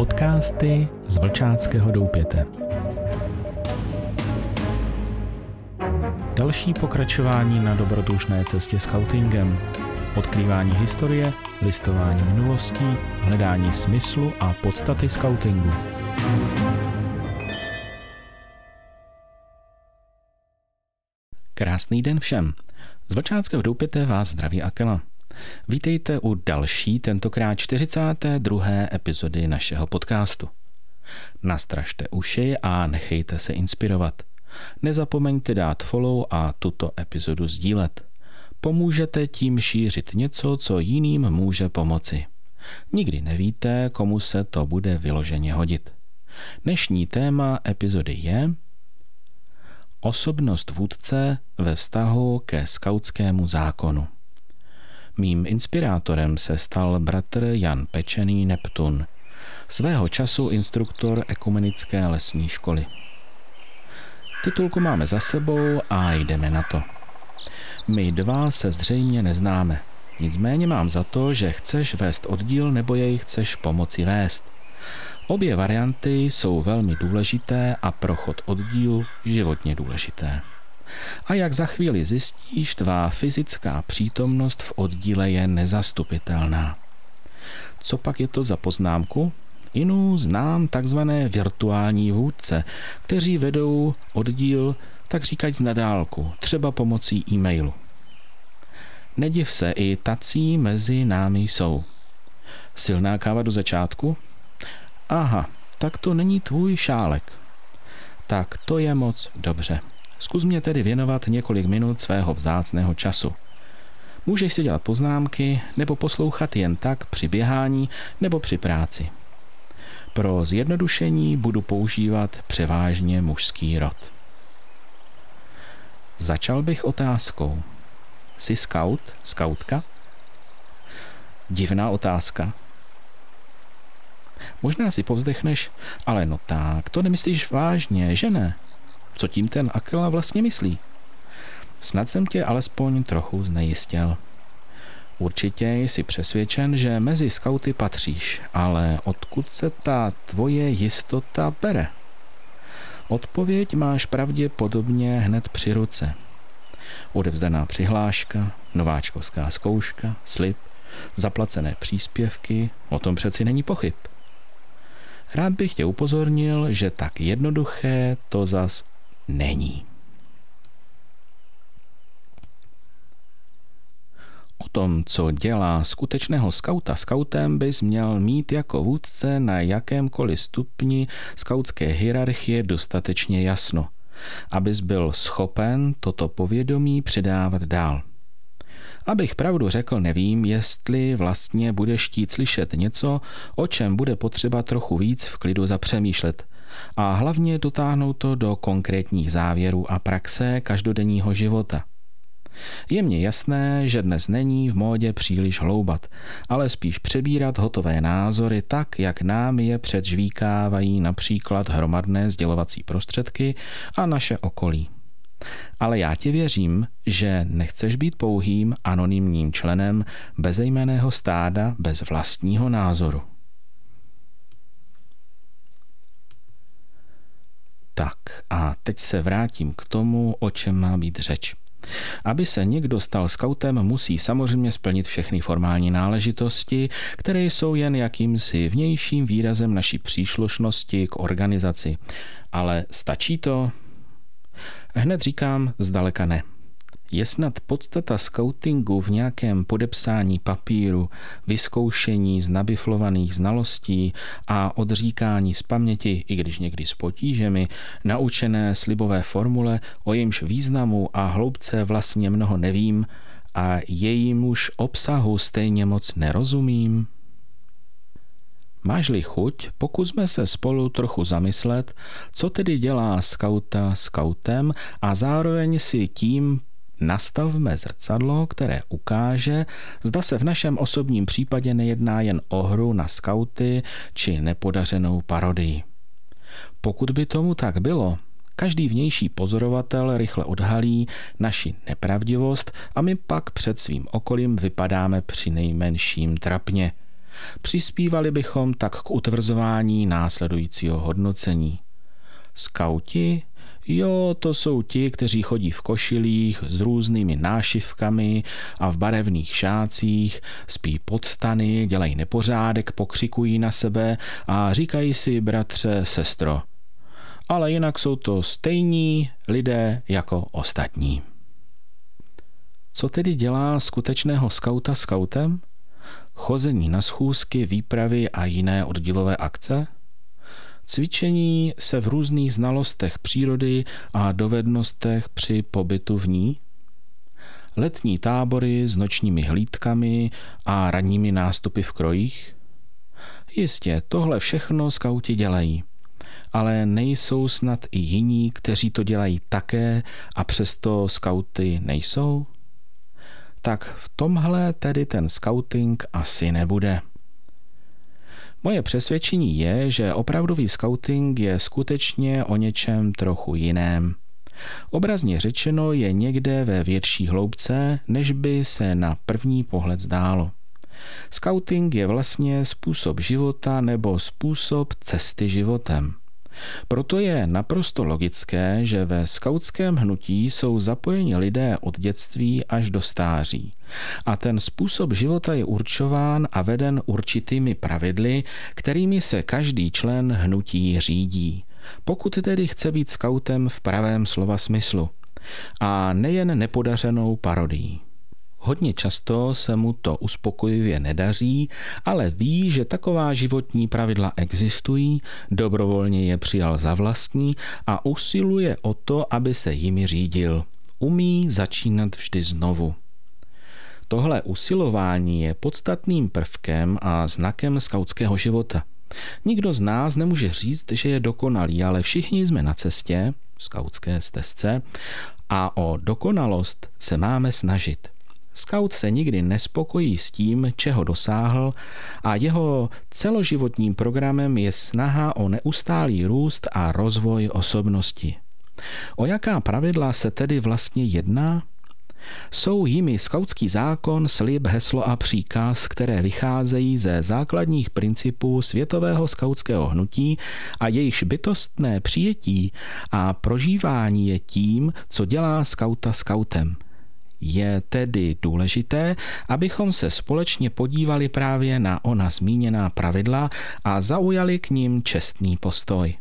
Podcasty z Vlčáckého doupěte. Další pokračování na dobrodružné cestě scoutingem. Odkrývání historie, listování minulostí, hledání smyslu a podstaty scoutingu. Krásný den všem. Z Vlčáckého doupěte vás zdraví Akela. Vítejte u další, tentokrát 42. epizody našeho podcastu. Nastražte uši a nechejte se inspirovat. Nezapomeňte dát follow a tuto epizodu sdílet. Pomůžete tím šířit něco, co jiným může pomoci. Nikdy nevíte, komu se to bude vyloženě hodit. Dnešní téma epizody je Osobnost vůdce ve vztahu ke skautskému zákonu. Mým inspirátorem se stal bratr Jan Pečený Neptun, svého času instruktor ekumenické lesní školy. Titulku máme za sebou a jdeme na to. My dva se zřejmě neznáme. Nicméně mám za to, že chceš vést oddíl nebo jej chceš pomoci vést. Obě varianty jsou velmi důležité a pro chod oddílu životně důležité. A jak za chvíli zjistíš, tvá fyzická přítomnost v oddíle je nezastupitelná. Co pak je to za poznámku? Inu znám takzvané virtuální vůdce, kteří vedou oddíl tak říkajíc na dálku, třeba pomocí e-mailu. Nediv se, i tací mezi námi jsou. Silná káva do začátku? Aha, tak to není tvůj šálek. Tak to je moc dobře. Zkus mě tedy věnovat několik minut svého vzácného času. Můžeš si dělat poznámky nebo poslouchat jen tak při běhání nebo při práci. Pro zjednodušení budu používat převážně mužský rod. Začal bych otázkou. Jsi scout? Scoutka? Divná otázka. Možná si povzdechneš, ale no tak, to nemyslíš vážně, že ne? Co tím ten Akela vlastně myslí? Snad jsem tě alespoň trochu znejistil. Určitě jsi přesvědčen, že mezi skauty patříš, ale odkud se ta tvoje jistota bere? Odpověď máš pravděpodobně hned při ruce. Odevzdaná přihláška, nováčkovská zkouška, slib, zaplacené příspěvky, o tom přeci není pochyb. Rád bych tě upozornil, že tak jednoduché to zas není. O tom, co dělá skutečného skauta skautem, bys měl mít jako vůdce na jakémkoliv stupni skautské hierarchie dostatečně jasno, abys byl schopen toto povědomí předávat dál. Abych pravdu řekl, nevím, jestli vlastně budeš chtít slyšet něco, o čem bude potřeba trochu víc v klidu zapřemýšlet a hlavně dotáhnout to do konkrétních závěrů a praxe každodenního života. Je mně jasné, že dnes není v módě příliš hloubat, ale spíš přebírat hotové názory tak, jak nám je předžvíkávají například hromadné sdělovací prostředky a naše okolí. Ale já ti věřím, že nechceš být pouhým anonymním členem bezejmeného stáda bez vlastního názoru. Tak a teď se vrátím k tomu, o čem má být řeč. Aby se někdo stal skautem, musí samozřejmě splnit všechny formální náležitosti, které jsou jen jakýmsi vnějším výrazem naší příslušnosti k organizaci. Ale stačí to? Hned říkám, zdaleka ne. Je snad podstata skautingu v nějakém podepsání papíru, vyzkoušení z nabiflovaných znalostí a odříkání z paměti, i když někdy s potížemi, naučené slibové formule, o jejímž významu a hloubce vlastně mnoho nevím a jejímuž obsahu stejně moc nerozumím? Máš-li chuť, pokusme se spolu trochu zamyslet, co tedy dělá skauta skautem a zároveň si tím nastavme zrcadlo, které ukáže, zda se v našem osobním případě nejedná jen o hru na skauty či nepodařenou parodii. Pokud by tomu tak bylo, každý vnější pozorovatel rychle odhalí naši nepravdivost a my pak před svým okolím vypadáme při nejmenším trapně – Přispívali bychom tak k utvrzování následujícího hodnocení. Skauti Jo, to jsou ti, kteří chodí v košilích s různými nášivkami a v barevných šácích, spí pod stany, dělají nepořádek, pokřikují na sebe a říkají si bratře, sestro. Ale jinak jsou to stejní lidé jako ostatní. Co tedy dělá skutečného skauta skautem? Chození na schůzky, výpravy a jiné oddílové akce – Cvičení se v různých znalostech přírody a dovednostech při pobytu v ní? Letní tábory s nočními hlídkami a ranními nástupy v krojích? Jistě, tohle všechno skauti dělají. Ale nejsou snad i jiní, kteří to dělají také a přesto skauty nejsou? Tak v tomhle tedy ten scouting asi nebude. Moje přesvědčení je, že opravdový scouting je skutečně o něčem trochu jiném. Obrazně řečeno je někde ve větší hloubce, než by se na první pohled zdálo. Scouting je vlastně způsob života nebo způsob cesty životem. Proto je naprosto logické, že ve skautském hnutí jsou zapojeni lidé od dětství až do stáří. A ten způsob života je určován a veden určitými pravidly, kterými se každý člen hnutí řídí. Pokud tedy chce být skautem v pravém slova smyslu. A nejen nepodařenou parodií. Hodně často se mu to uspokojivě nedaří, ale ví, že taková životní pravidla existují, dobrovolně je přijal za vlastní a usiluje o to, aby se jimi řídil. Umí začínat vždy znovu. Tohle usilování je podstatným prvkem a znakem skautského života. Nikdo z nás nemůže říct, že je dokonalý, ale všichni jsme na cestě, skautské stezce, a o dokonalost se máme snažit. Scout se nikdy nespokojí s tím, čeho dosáhl a jeho celoživotním programem je snaha o neustálý růst a rozvoj osobnosti. O jaká pravidla se tedy vlastně jedná? Jsou jimi skautský zákon, slib, heslo a příkaz, které vycházejí ze základních principů světového skautského hnutí a jejichž bytostné přijetí a prožívání je tím, co dělá skauta skautem – je tedy důležité, abychom se společně podívali právě na ona zmíněná pravidla a zaujali k ním čestný postoj.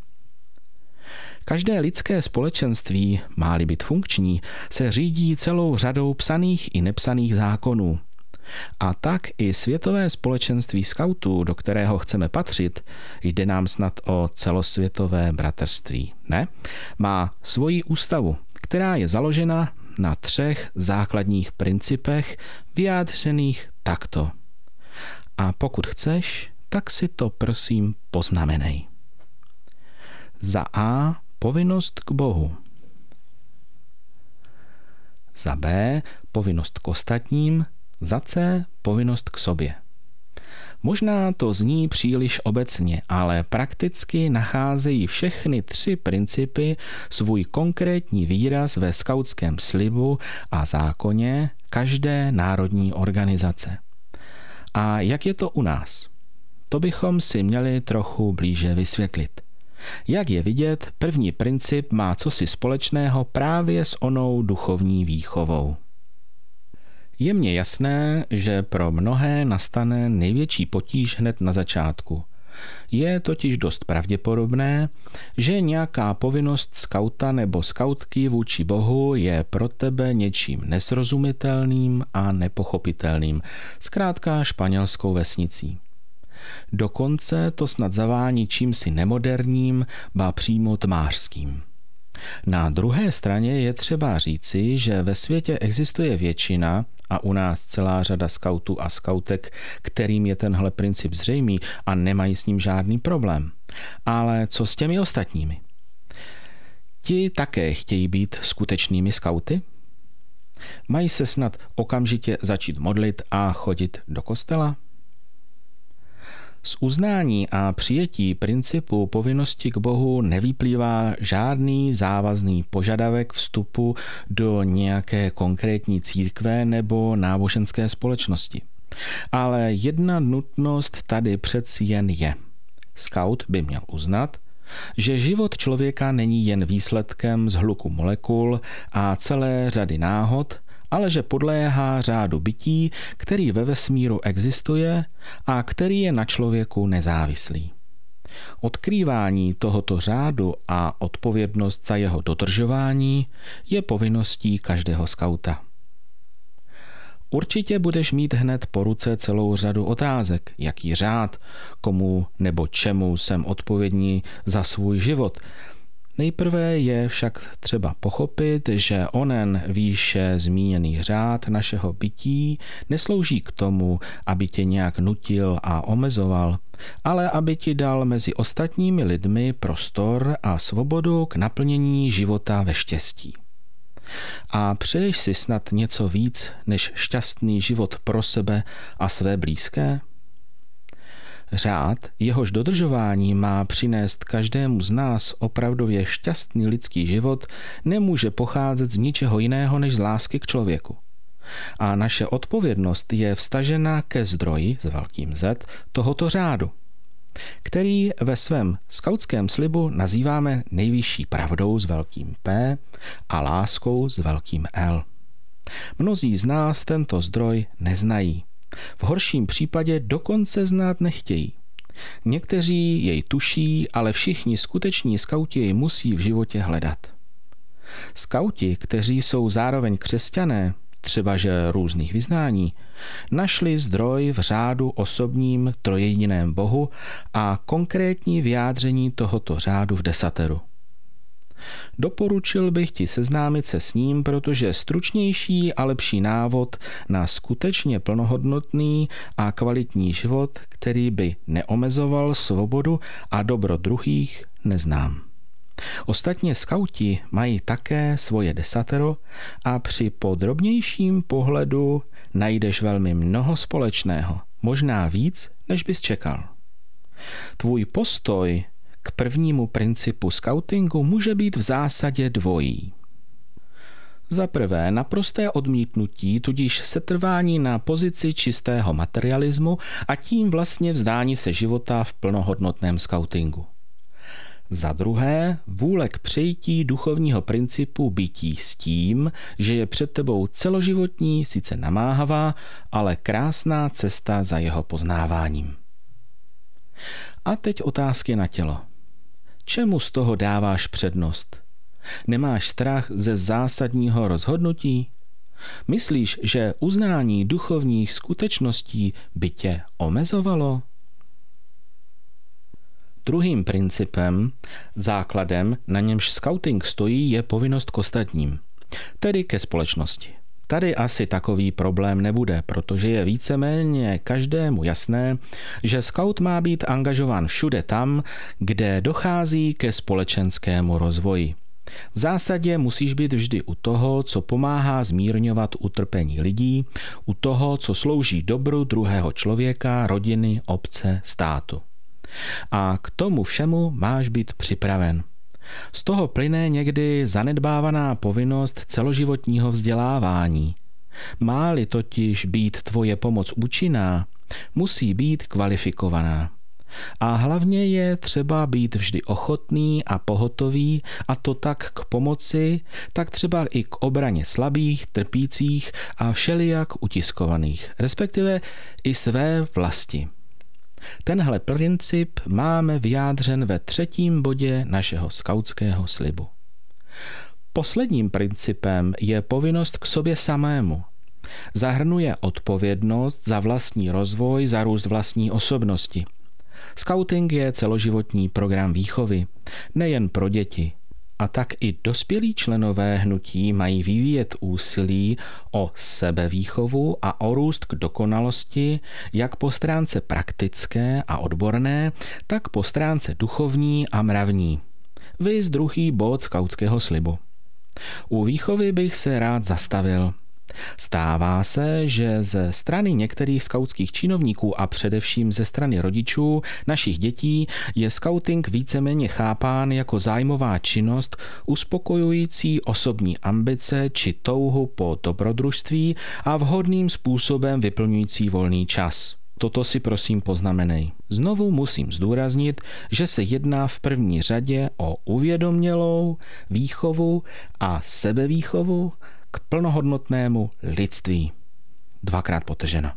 Každé lidské společenství, má-li být funkční, se řídí celou řadou psaných i nepsaných zákonů. A tak i světové společenství skautů, do kterého chceme patřit, jde nám snad o celosvětové bratrství. Ne? Má svoji ústavu, která je založena na třech základních principech vyjádřených takto. A pokud chceš, tak si to prosím poznamenej. Za A povinnost k Bohu. Za B povinnost k ostatním. Za C povinnost k sobě. Možná to zní příliš obecně, ale prakticky nacházejí všechny tři principy svůj konkrétní výraz ve skautském slibu a zákoně každé národní organizace. A jak je to u nás? To bychom si měli trochu blíže vysvětlit. Jak je vidět, první princip má cosi společného právě s onou duchovní výchovou. Je mně jasné, že pro mnohé nastane největší potíž hned na začátku. Je totiž dost pravděpodobné, že nějaká povinnost skauta nebo skautky vůči Bohu je pro tebe něčím nesrozumitelným a nepochopitelným, zkrátka španělskou vesnicí. Dokonce to snad zavání čímsi nemoderním, ba přímo tmářským. Na druhé straně je třeba říci, že ve světě existuje většina, a u nás celá řada skautů a skautek, kterým je tenhle princip zřejmý a nemají s ním žádný problém. Ale co s těmi ostatními? Ti také chtějí být skutečnými skauty? Mají se snad okamžitě začít modlit a chodit do kostela? Z uznání a přijetí principu povinnosti k Bohu nevyplývá žádný závazný požadavek vstupu do nějaké konkrétní církve nebo náboženské společnosti. Ale jedna nutnost tady přeci jen je. Scout by měl uznat, že život člověka není jen výsledkem zhluku molekul a celé řady náhod, ale že podléhá řádu bytí, který ve vesmíru existuje a který je na člověku nezávislý. Odkrývání tohoto řádu a odpovědnost za jeho dodržování je povinností každého skauta. Určitě budeš mít hned po ruce celou řadu otázek, jaký řád, komu nebo čemu jsem odpovědní za svůj život. Nejprve je však třeba pochopit, že onen výše zmíněný řád našeho bytí neslouží k tomu, aby tě nějak nutil a omezoval, ale aby ti dal mezi ostatními lidmi prostor a svobodu k naplnění života ve štěstí. A přeješ si snad něco víc než šťastný život pro sebe a své blízké? Řád, jehož dodržování má přinést každému z nás opravdově šťastný lidský život, nemůže pocházet z ničeho jiného než z lásky k člověku. A naše odpovědnost je vstažena ke zdroji s velkým Z tohoto řádu který ve svém skautském slibu nazýváme nejvyšší pravdou s velkým P a láskou s velkým L. Mnozí z nás tento zdroj neznají. V horším případě dokonce znát nechtějí. Někteří jej tuší, ale všichni skuteční skauti jej musí v životě hledat. Skauti, kteří jsou zároveň křesťané, třeba že různých vyznání, našli zdroj v řádu osobním trojjediném Bohu a konkrétní vyjádření tohoto řádu v desateru. Doporučil bych ti seznámit se s ním, protože stručnější a lepší návod na skutečně plnohodnotný a kvalitní život, který by neomezoval svobodu a dobro druhých, neznám. Ostatně skauti mají také svoje desatero a při podrobnějším pohledu najdeš velmi mnoho společného, možná víc, než bys čekal. Tvůj postoj k prvnímu principu skautingu může být v zásadě dvojí. Za prvé naprosté odmítnutí, tudíž setrvání na pozici čistého materialismu a tím vlastně vzdání se života v plnohodnotném skautingu. Za druhé, vůle k přejítí duchovního principu bytí s tím, že je před tebou celoživotní, sice namáhavá, ale krásná cesta za jeho poznáváním. A teď otázky na tělo. Čemu z toho dáváš přednost? Nemáš strach ze zásadního rozhodnutí? Myslíš, že uznání duchovních skutečností by tě omezovalo? Druhým principem, základem, na němž scouting stojí, je povinnost k ostatním, tedy ke společnosti. Tady asi takový problém nebude, protože je víceméně každému jasné, že scout má být angažován všude tam, kde dochází ke společenskému rozvoji. V zásadě musíš být vždy u toho, co pomáhá zmírňovat utrpení lidí, u toho, co slouží dobru druhého člověka, rodiny, obce, státu. A k tomu všemu máš být připraven. Z toho plyne někdy zanedbávaná povinnost celoživotního vzdělávání. Má-li totiž být tvoje pomoc účinná, musí být kvalifikovaná. A hlavně je třeba být vždy ochotný a pohotový, a to tak k pomoci, tak třeba i k obraně slabých, trpících a všelijak utiskovaných, respektive i své vlasti. Tenhle princip máme vyjádřen ve třetím bodě našeho skautského slibu. Posledním principem je povinnost k sobě samému. Zahrnuje odpovědnost za vlastní rozvoj, za růst vlastní osobnosti. Scouting je celoživotní program výchovy, nejen pro děti, a tak i dospělí členové hnutí mají vyvíjet úsilí o sebevýchovu a o růst k dokonalosti jak po stránce praktické a odborné, tak po stránce duchovní a mravní. Vy z druhý bod skautského slibu. U výchovy bych se rád zastavil. Stává se, že ze strany některých skautských činovníků a především ze strany rodičů našich dětí je skauting víceméně chápán jako zájmová činnost uspokojující osobní ambice či touhu po dobrodružství a vhodným způsobem vyplňující volný čas. Toto si prosím poznamenej. Znovu musím zdůraznit, že se jedná v první řadě o uvědomělou výchovu a sebevýchovu k plnohodnotnému lidství. Dvakrát potrženo.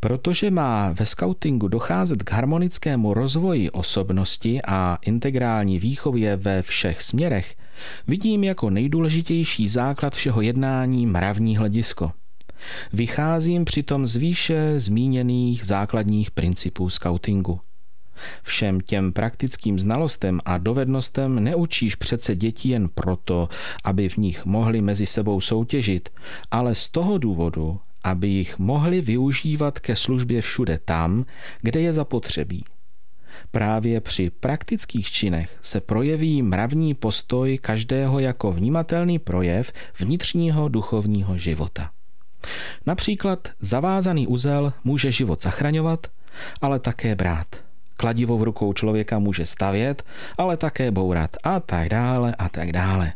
Protože má ve skautingu docházet k harmonickému rozvoji osobnosti a integrální výchově ve všech směrech, vidím jako nejdůležitější základ všeho jednání mravní hledisko. Vycházím přitom z výše zmíněných základních principů skautingu. Všem těm praktickým znalostem a dovednostem neučíš přece děti jen proto, aby v nich mohli mezi sebou soutěžit, ale z toho důvodu, aby jich mohli využívat ke službě všude tam, kde je zapotřebí. Právě při praktických činech se projeví mravní postoj každého jako vnímatelný projev vnitřního duchovního života. Například zavázaný uzel může život zachraňovat, ale také brát. Kladivo v rukou člověka může stavět, ale také bourat a tak dále a tak dále.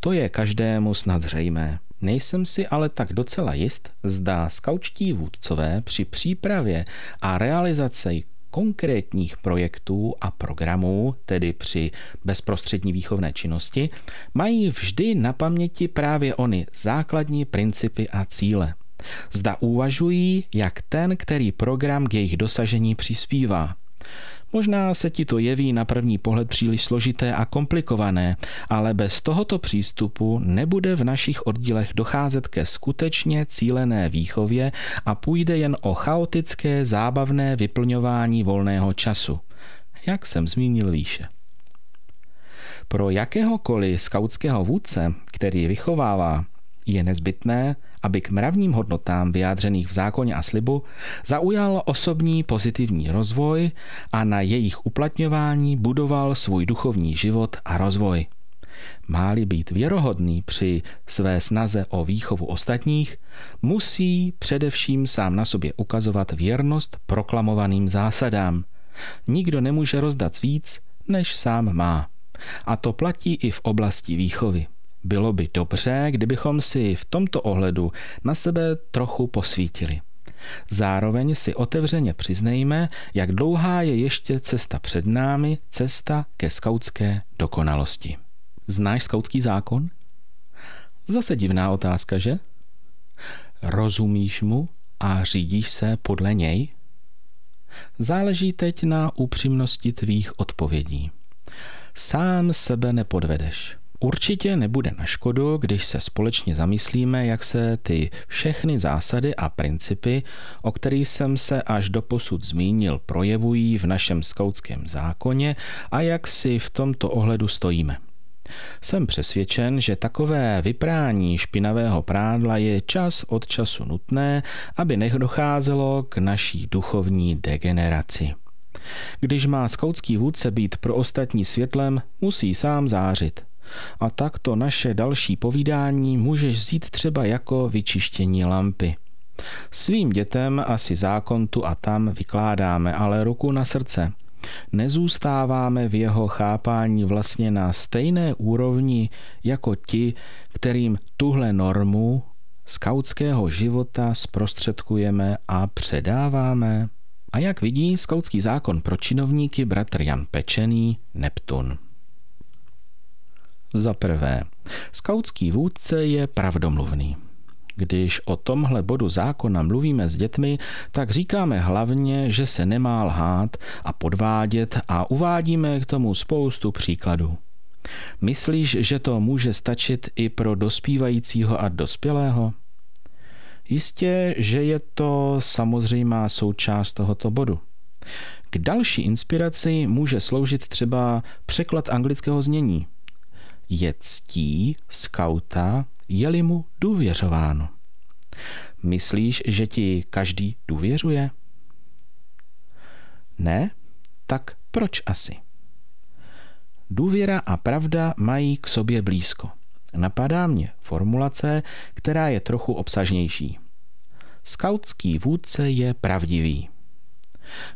To je každému snad zřejmé. Nejsem si ale tak docela jist, zdá skaučtí vůdcové při přípravě a realizaci konkrétních projektů a programů, tedy při bezprostřední výchovné činnosti, mají vždy na paměti právě ony základní principy a cíle. Zda uvažují, jak ten, který program k jejich dosažení přispívá. Možná se ti to jeví na první pohled příliš složité a komplikované, ale bez tohoto přístupu nebude v našich oddílech docházet ke skutečně cílené výchově a půjde jen o chaotické zábavné vyplňování volného času, jak jsem zmínil výše. Pro jakéhokoliv skautského vůdce, který vychovává, je nezbytné, aby k mravním hodnotám vyjádřených v zákoně a slibu zaujal osobní pozitivní rozvoj a na jejich uplatňování budoval svůj duchovní život a rozvoj. Máli být věrohodný při své snaze o výchovu ostatních, musí především sám na sobě ukazovat věrnost proklamovaným zásadám. Nikdo nemůže rozdat víc, než sám má. A to platí i v oblasti výchovy. Bylo by dobře, kdybychom si v tomto ohledu na sebe trochu posvítili. Zároveň si otevřeně přiznejme, jak dlouhá je ještě cesta před námi, cesta ke skautské dokonalosti. Znáš skautský zákon? Zase divná otázka, že? Rozumíš mu a řídíš se podle něj? Záleží teď na upřímnosti tvých odpovědí. Sám sebe nepodvedeš. Určitě nebude na škodu, když se společně zamyslíme, jak se ty všechny zásady a principy, o kterých jsem se až do posud zmínil, projevují v našem skautském zákoně a jak si v tomto ohledu stojíme. Jsem přesvědčen, že takové vyprání špinavého prádla je čas od času nutné, aby nedocházelo k naší duchovní degeneraci. Když má skautský vůdce být pro ostatní světlem, musí sám zářit. A takto naše další povídání můžeš vzít třeba jako vyčištění lampy. Svým dětem asi zákon tu a tam vykládáme, ale ruku na srdce. Nezůstáváme v jeho chápání vlastně na stejné úrovni jako ti, kterým tuhle normu skautského života zprostředkujeme a předáváme. A jak vidí skautský zákon pro činovníky bratr Jan Pečený Neptun. Za prvé, skautský vůdce je pravdomluvný. Když o tomhle bodu zákona mluvíme s dětmi, tak říkáme hlavně, že se nemá lhát a podvádět a uvádíme k tomu spoustu příkladů. Myslíš, že to může stačit i pro dospívajícího a dospělého? Jistě, že je to samozřejmá součást tohoto bodu. K další inspiraci může sloužit třeba překlad anglického znění – je ctí skauta, je-li mu důvěřováno. Myslíš, že ti každý důvěřuje? Ne? Tak proč asi? Důvěra a pravda mají k sobě blízko. napadá mě formulace, která je trochu obsažnější. Skautský vůdce je pravdivý.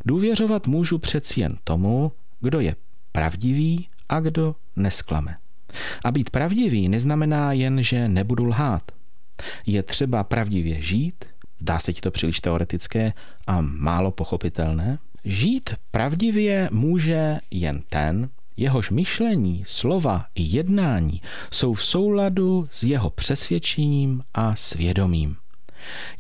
Důvěřovat můžu přeci jen tomu, kdo je pravdivý a kdo nesklame. A být pravdivý neznamená jen, že nebudu lhát. Je třeba pravdivě žít, zdá se ti to příliš teoretické a málo pochopitelné. Žít pravdivě může jen ten, jehož myšlení, slova i jednání jsou v souladu s jeho přesvědčením a svědomím.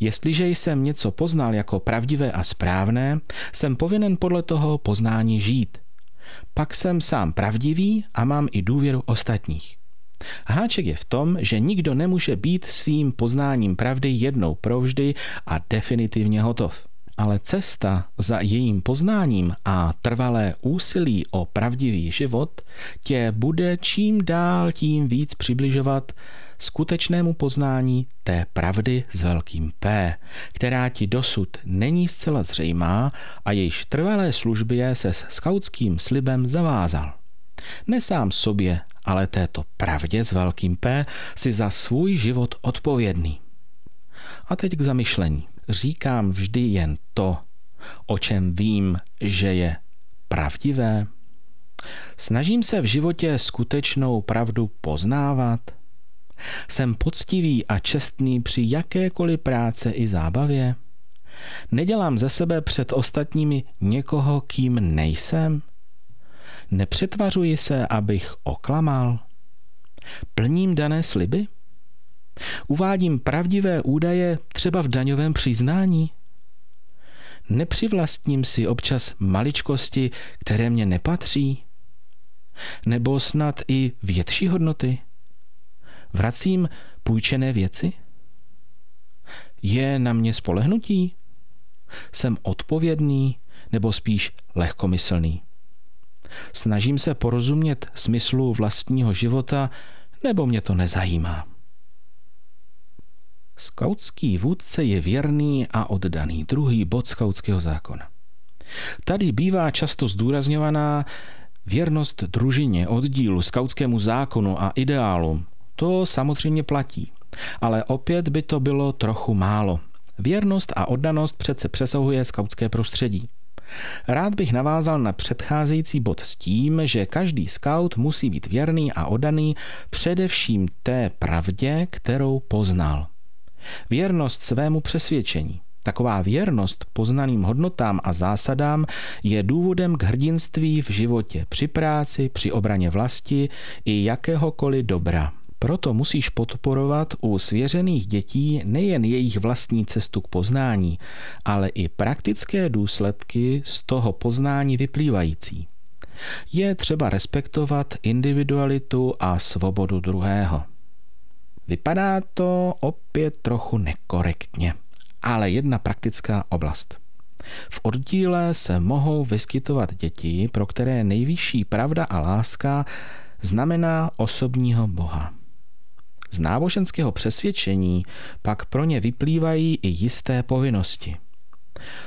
Jestliže jsem něco poznal jako pravdivé a správné, jsem povinen podle toho poznání žít. Pak jsem sám pravdivý a mám i důvěru ostatních. Háček je v tom, že nikdo nemůže být svým poznáním pravdy jednou provždy a definitivně hotov ale cesta za jejím poznáním a trvalé úsilí o pravdivý život tě bude čím dál tím víc přibližovat skutečnému poznání té pravdy s velkým P, která ti dosud není zcela zřejmá a jejíž trvalé službě se s skautským slibem zavázal. Ne sám sobě, ale této pravdě s velkým P si za svůj život odpovědný. A teď k zamyšlení říkám vždy jen to, o čem vím, že je pravdivé? Snažím se v životě skutečnou pravdu poznávat? Jsem poctivý a čestný při jakékoliv práce i zábavě? Nedělám ze sebe před ostatními někoho, kým nejsem? Nepřetvařuji se, abych oklamal? Plním dané sliby? Uvádím pravdivé údaje třeba v daňovém přiznání? Nepřivlastním si občas maličkosti, které mě nepatří? Nebo snad i větší hodnoty? Vracím půjčené věci? Je na mě spolehnutí? Jsem odpovědný nebo spíš lehkomyslný? Snažím se porozumět smyslu vlastního života nebo mě to nezajímá? Skautský vůdce je věrný a oddaný. Druhý bod skautského zákona. Tady bývá často zdůrazňovaná věrnost družině, oddílu, skautskému zákonu a ideálům. To samozřejmě platí. Ale opět by to bylo trochu málo. Věrnost a oddanost přece přesahuje skautské prostředí. Rád bych navázal na předcházející bod s tím, že každý scout musí být věrný a oddaný především té pravdě, kterou poznal. Věrnost svému přesvědčení. Taková věrnost poznaným hodnotám a zásadám je důvodem k hrdinství v životě, při práci, při obraně vlasti i jakéhokoliv dobra. Proto musíš podporovat u svěřených dětí nejen jejich vlastní cestu k poznání, ale i praktické důsledky z toho poznání vyplývající. Je třeba respektovat individualitu a svobodu druhého. Vypadá to opět trochu nekorektně, ale jedna praktická oblast. V oddíle se mohou vyskytovat děti, pro které nejvyšší pravda a láska znamená osobního Boha. Z náboženského přesvědčení pak pro ně vyplývají i jisté povinnosti.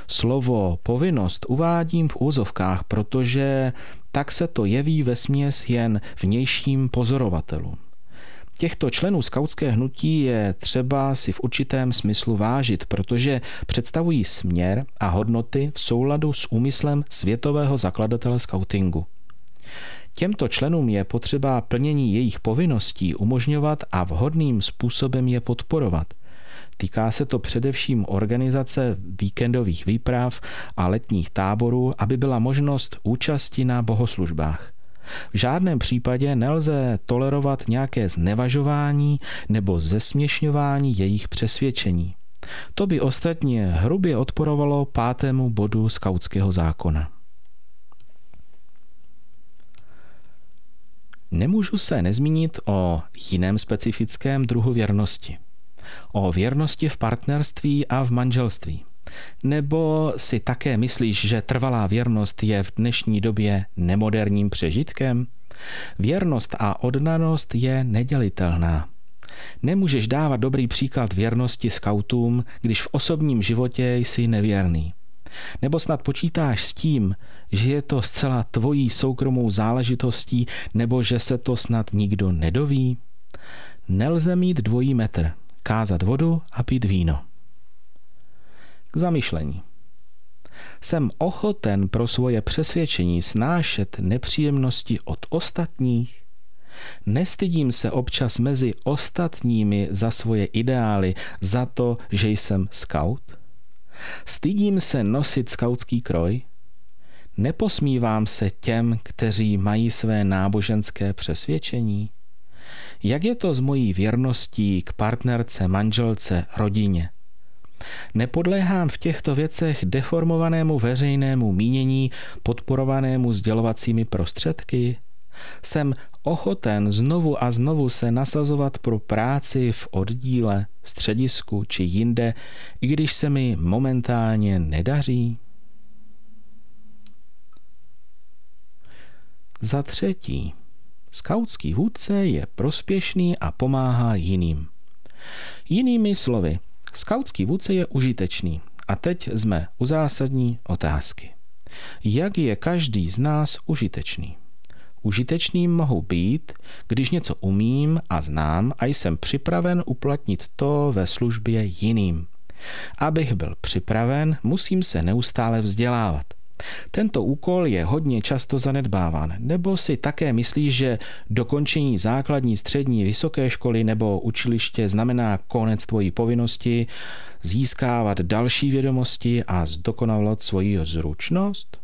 Slovo povinnost uvádím v úzovkách, protože tak se to jeví ve směs jen vnějším pozorovatelům. Těchto členů skautské hnutí je třeba si v určitém smyslu vážit, protože představují směr a hodnoty v souladu s úmyslem světového zakladatele skautingu. Těmto členům je potřeba plnění jejich povinností umožňovat a vhodným způsobem je podporovat. Týká se to především organizace víkendových výprav a letních táborů, aby byla možnost účasti na bohoslužbách. V žádném případě nelze tolerovat nějaké znevažování nebo zesměšňování jejich přesvědčení. To by ostatně hrubě odporovalo pátému bodu skautského zákona. Nemůžu se nezmínit o jiném specifickém druhu věrnosti. O věrnosti v partnerství a v manželství. Nebo si také myslíš, že trvalá věrnost je v dnešní době nemoderním přežitkem? Věrnost a oddanost je nedělitelná. Nemůžeš dávat dobrý příklad věrnosti skautům, když v osobním životě jsi nevěrný. Nebo snad počítáš s tím, že je to zcela tvojí soukromou záležitostí, nebo že se to snad nikdo nedoví? Nelze mít dvojí metr, kázat vodu a pít víno. K zamyšlení. Jsem ochoten pro svoje přesvědčení snášet nepříjemnosti od ostatních? Nestydím se občas mezi ostatními za svoje ideály, za to, že jsem scout? Stydím se nosit skautský kroj? Neposmívám se těm, kteří mají své náboženské přesvědčení? Jak je to s mojí věrností k partnerce, manželce, rodině? Nepodléhám v těchto věcech deformovanému veřejnému mínění podporovanému sdělovacími prostředky? Jsem ochoten znovu a znovu se nasazovat pro práci v oddíle, středisku či jinde, i když se mi momentálně nedaří? Za třetí, skautský vůdce je prospěšný a pomáhá jiným. Jinými slovy, skautský vůdce je užitečný. A teď jsme u zásadní otázky. Jak je každý z nás užitečný? Užitečným mohu být, když něco umím a znám a jsem připraven uplatnit to ve službě jiným. Abych byl připraven, musím se neustále vzdělávat. Tento úkol je hodně často zanedbáván, nebo si také myslí, že dokončení základní, střední, vysoké školy nebo učiliště znamená konec tvojí povinnosti, získávat další vědomosti a zdokonalovat svoji zručnost?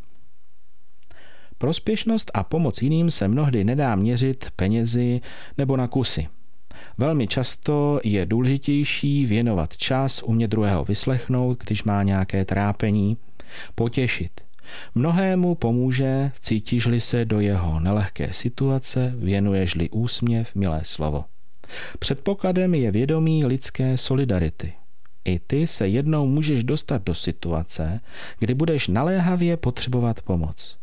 Prospěšnost a pomoc jiným se mnohdy nedá měřit penězi nebo na kusy. Velmi často je důležitější věnovat čas, umět druhého vyslechnout, když má nějaké trápení, potěšit – Mnohému pomůže, cítíš-li se do jeho nelehké situace, věnuješ-li úsměv, milé slovo. Předpokladem je vědomí lidské solidarity. I ty se jednou můžeš dostat do situace, kdy budeš naléhavě potřebovat pomoc.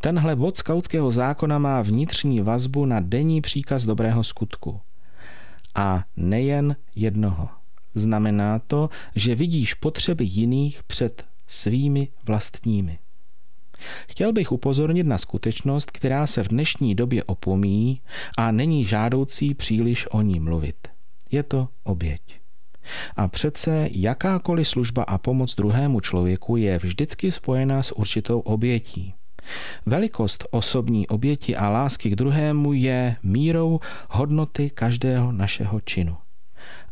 Tenhle bod skautského zákona má vnitřní vazbu na denní příkaz dobrého skutku. A nejen jednoho. Znamená to, že vidíš potřeby jiných před svými vlastními. Chtěl bych upozornit na skutečnost, která se v dnešní době opomíjí a není žádoucí příliš o ní mluvit. Je to oběť. A přece jakákoliv služba a pomoc druhému člověku je vždycky spojená s určitou obětí. Velikost osobní oběti a lásky k druhému je mírou hodnoty každého našeho činu.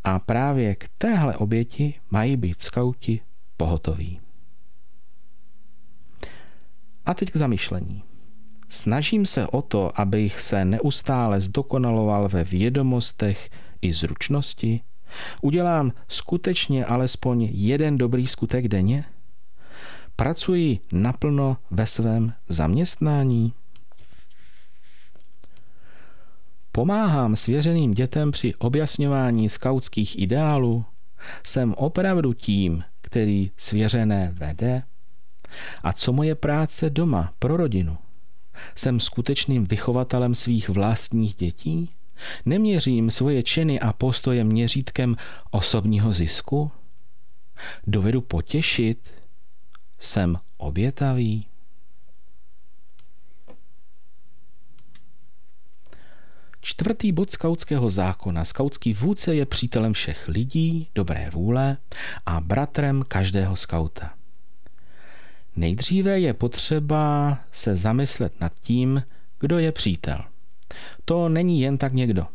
A právě k téhle oběti mají být skauti pohotoví. A teď k zamyšlení. Snažím se o to, abych se neustále zdokonaloval ve vědomostech i zručnosti. Udělám skutečně alespoň jeden dobrý skutek denně? Pracuji naplno ve svém zaměstnání? Pomáhám svěřeným dětem při objasňování skautských ideálů? Jsem opravdu tím, který svěřené vede? A co moje práce doma pro rodinu? Jsem skutečným vychovatelem svých vlastních dětí? Neměřím svoje činy a postoje měřítkem osobního zisku? Dovedu potěšit? Jsem obětavý? Čtvrtý bod skautského zákona. Skautský vůdce je přítelem všech lidí, dobré vůle a bratrem každého skauta. Nejdříve je potřeba se zamyslet nad tím, kdo je přítel. To není jen tak někdo.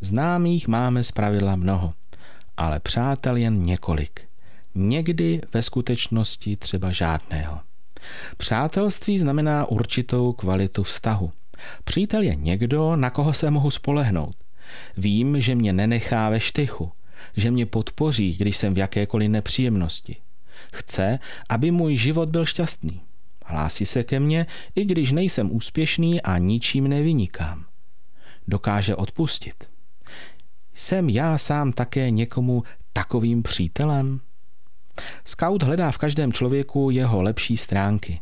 Známých máme zpravidla mnoho, ale přátel jen několik. Někdy ve skutečnosti třeba žádného. Přátelství znamená určitou kvalitu vztahu. Přítel je někdo, na koho se mohu spolehnout. Vím, že mě nenechá ve štychu, že mě podpoří, když jsem v jakékoliv nepříjemnosti. Chce, aby můj život byl šťastný. Hlásí se ke mně, i když nejsem úspěšný a ničím nevynikám. Dokáže odpustit. Jsem já sám také někomu takovým přítelem? Scout hledá v každém člověku jeho lepší stránky.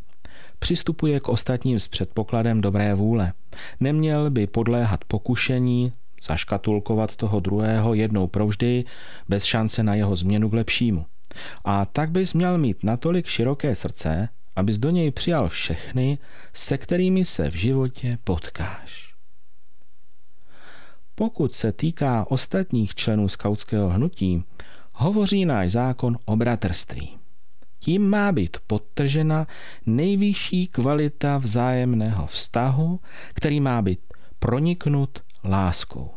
Přistupuje k ostatním s předpokladem dobré vůle. Neměl by podléhat pokušení, zaškatulkovat toho druhého jednou provždy, bez šance na jeho změnu k lepšímu. A tak bys měl mít natolik široké srdce, abys do něj přijal všechny, se kterými se v životě potkáš. Pokud se týká ostatních členů skautského hnutí, hovoří náš zákon o bratrství. Tím má být podtržena nejvyšší kvalita vzájemného vztahu, který má být proniknut láskou.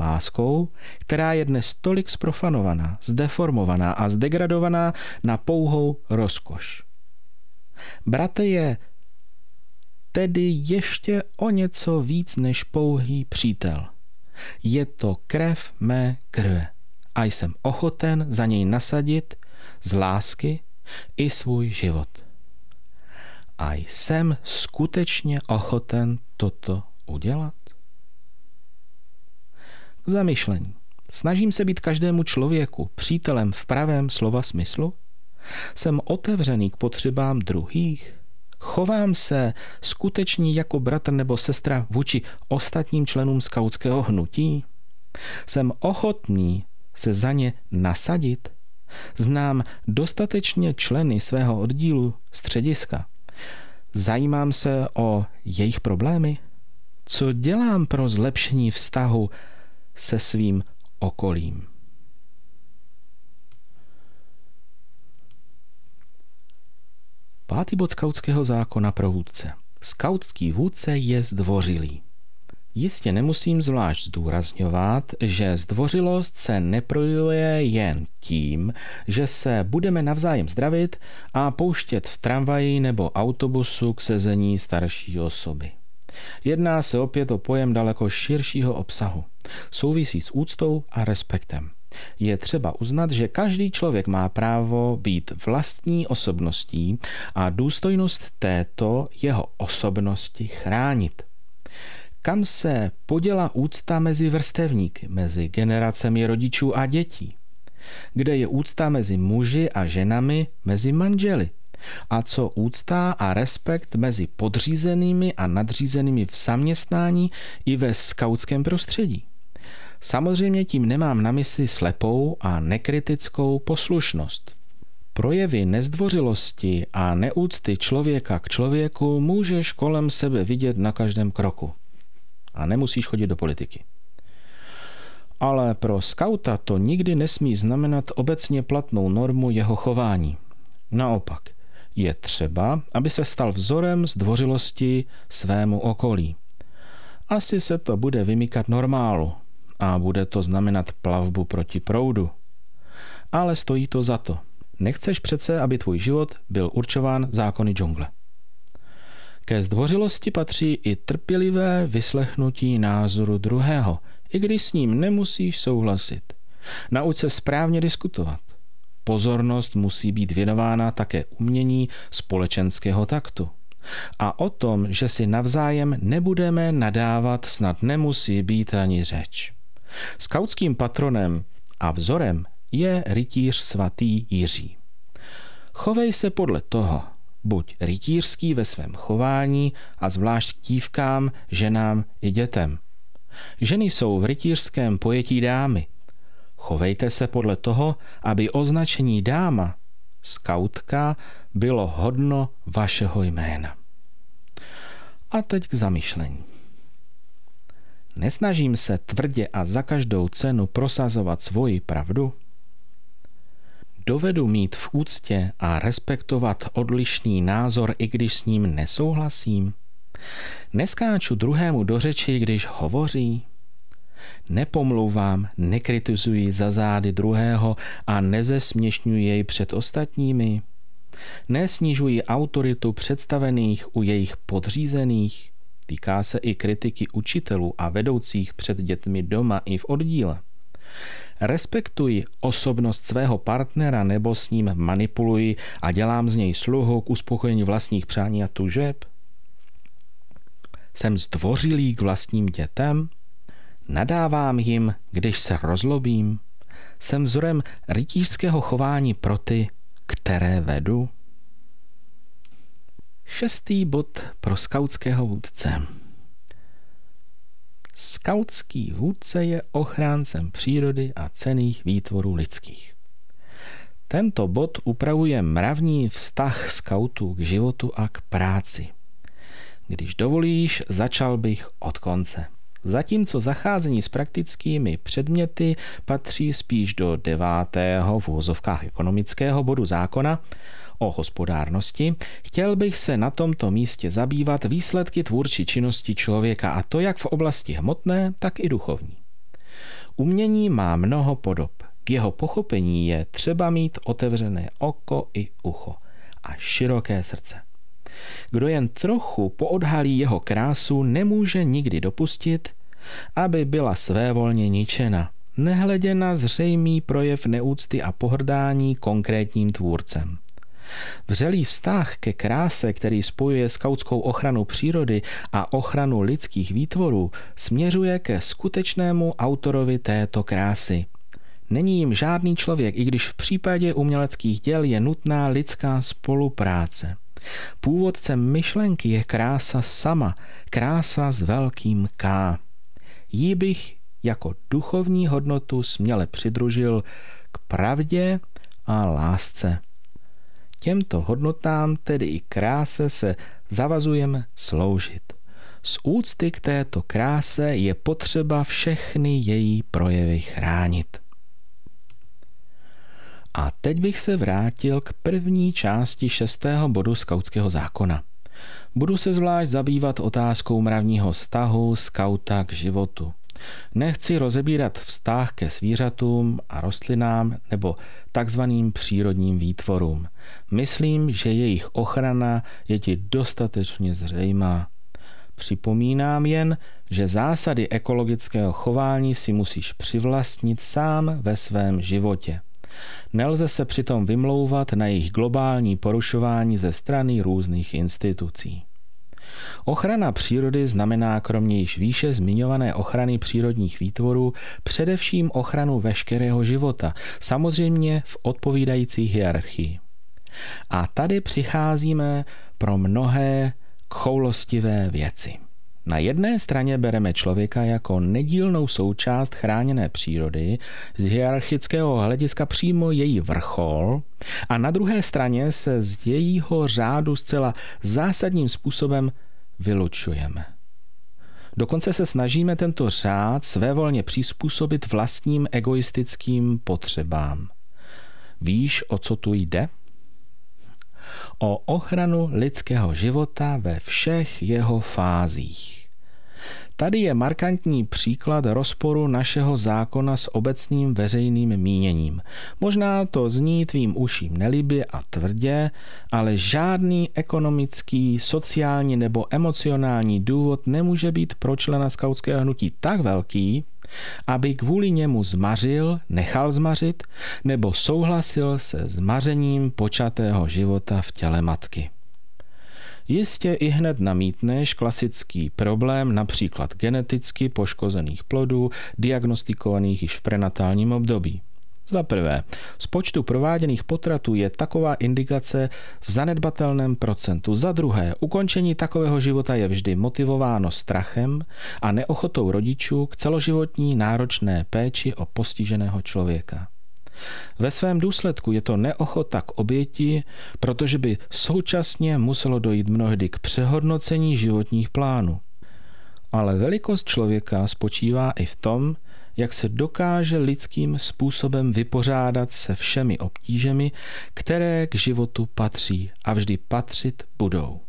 Láskou, která je dnes tolik sprofanovaná, zdeformovaná a zdegradovaná na pouhou rozkoš. Bratr je tedy ještě o něco víc než pouhý přítel. Je to krev mé krve a jsem ochoten za něj nasadit z lásky i svůj život. A jsem skutečně ochoten toto udělat? K zamyšlení. Snažím se být každému člověku přítelem v pravém slova smyslu? Jsem otevřený k potřebám druhých? Chovám se skutečně jako bratr nebo sestra vůči ostatním členům skautského hnutí? Jsem ochotný se za ně nasadit? Znám dostatečně členy svého oddílu střediska. Zajímám se o jejich problémy? Co dělám pro zlepšení vztahu se svým okolím? Pátý bod skautského zákona pro vůdce. Skautský vůdce je zdvořilý. Jistě nemusím zvlášť zdůrazňovat, že zdvořilost se neprojuje jen tím, že se budeme navzájem zdravit a pouštět v tramvaji nebo autobusu k sezení starší osoby. Jedná se opět o pojem daleko širšího obsahu. Souvisí s úctou a respektem. Je třeba uznat, že každý člověk má právo být vlastní osobností a důstojnost této jeho osobnosti chránit. Kam se poděla úcta mezi vrstevníky, mezi generacemi rodičů a dětí? Kde je úcta mezi muži a ženami, mezi manželi? A co úcta a respekt mezi podřízenými a nadřízenými v zaměstnání i ve skautském prostředí? Samozřejmě tím nemám na mysli slepou a nekritickou poslušnost. Projevy nezdvořilosti a neúcty člověka k člověku můžeš kolem sebe vidět na každém kroku. A nemusíš chodit do politiky. Ale pro skauta to nikdy nesmí znamenat obecně platnou normu jeho chování. Naopak, je třeba, aby se stal vzorem zdvořilosti svému okolí. Asi se to bude vymykat normálu, a bude to znamenat plavbu proti proudu. Ale stojí to za to. Nechceš přece, aby tvůj život byl určován zákony džungle. Ke zdvořilosti patří i trpělivé vyslechnutí názoru druhého, i když s ním nemusíš souhlasit. Nauč se správně diskutovat. Pozornost musí být věnována také umění společenského taktu. A o tom, že si navzájem nebudeme nadávat, snad nemusí být ani řeč. Skautským patronem a vzorem je rytíř svatý Jiří. Chovej se podle toho, buď rytířský ve svém chování a zvlášť k dívkám, ženám i dětem. Ženy jsou v rytířském pojetí dámy. Chovejte se podle toho, aby označení dáma, skautka, bylo hodno vašeho jména. A teď k zamyšlení. Nesnažím se tvrdě a za každou cenu prosazovat svoji pravdu? Dovedu mít v úctě a respektovat odlišný názor, i když s ním nesouhlasím? Neskáču druhému do řeči, když hovoří? Nepomlouvám, nekritizuji za zády druhého a nezesměšňuji jej před ostatními? Nesnižuji autoritu představených u jejich podřízených? Týká se i kritiky učitelů a vedoucích před dětmi doma i v oddíle. Respektuji osobnost svého partnera nebo s ním manipuluji a dělám z něj sluhu k uspokojení vlastních přání a tužeb? Jsem zdvořilý k vlastním dětem? Nadávám jim, když se rozlobím? Jsem vzorem rytířského chování pro ty, které vedu? Šestý bod pro skautského vůdce. Skautský vůdce je ochráncem přírody a cených výtvorů lidských. Tento bod upravuje mravní vztah skautů k životu a k práci. Když dovolíš, začal bych od konce. Zatímco zacházení s praktickými předměty patří spíš do devátého v úvozovkách ekonomického bodu zákona o hospodárnosti, chtěl bych se na tomto místě zabývat výsledky tvůrčí činnosti člověka a to jak v oblasti hmotné, tak i duchovní. Umění má mnoho podob. K jeho pochopení je třeba mít otevřené oko i ucho a široké srdce. Kdo jen trochu poodhalí jeho krásu, nemůže nikdy dopustit, aby byla svévolně ničena, nehledě na zřejmý projev neúcty a pohrdání konkrétním tvůrcem. Vřelý vztah ke kráse, který spojuje skautskou ochranu přírody a ochranu lidských výtvorů, směřuje ke skutečnému autorovi této krásy. Není jim žádný člověk, i když v případě uměleckých děl je nutná lidská spolupráce. Původcem myšlenky je krása sama, krása s velkým K. Jí bych jako duchovní hodnotu směle přidružil k pravdě a lásce. Těmto hodnotám, tedy i kráse, se zavazujeme sloužit. Z úcty k této kráse je potřeba všechny její projevy chránit. A teď bych se vrátil k první části šestého bodu skautského zákona. Budu se zvlášť zabývat otázkou mravního vztahu skauta k životu. Nechci rozebírat vztah ke zvířatům a rostlinám nebo takzvaným přírodním výtvorům. Myslím, že jejich ochrana je ti dostatečně zřejmá. Připomínám jen, že zásady ekologického chování si musíš přivlastnit sám ve svém životě. Nelze se přitom vymlouvat na jejich globální porušování ze strany různých institucí. Ochrana přírody znamená kromě již výše zmiňované ochrany přírodních výtvorů především ochranu veškerého života, samozřejmě v odpovídající hierarchii. A tady přicházíme pro mnohé choulostivé věci. Na jedné straně bereme člověka jako nedílnou součást chráněné přírody, z hierarchického hlediska přímo její vrchol, a na druhé straně se z jejího řádu zcela zásadním způsobem vylučujeme. Dokonce se snažíme tento řád svévolně přizpůsobit vlastním egoistickým potřebám. Víš, o co tu jde? o ochranu lidského života ve všech jeho fázích. Tady je markantní příklad rozporu našeho zákona s obecným veřejným míněním. Možná to zní tvým uším nelibě a tvrdě, ale žádný ekonomický, sociální nebo emocionální důvod nemůže být pro člena skautského hnutí tak velký, aby kvůli němu zmařil, nechal zmařit nebo souhlasil se zmařením počatého života v těle matky. Jistě i hned namítneš klasický problém například geneticky poškozených plodů, diagnostikovaných již v prenatálním období. Za prvé, z počtu prováděných potratů je taková indikace v zanedbatelném procentu. Za druhé, ukončení takového života je vždy motivováno strachem a neochotou rodičů k celoživotní náročné péči o postiženého člověka. Ve svém důsledku je to neochota k oběti, protože by současně muselo dojít mnohdy k přehodnocení životních plánů. Ale velikost člověka spočívá i v tom, jak se dokáže lidským způsobem vypořádat se všemi obtížemi, které k životu patří a vždy patřit budou.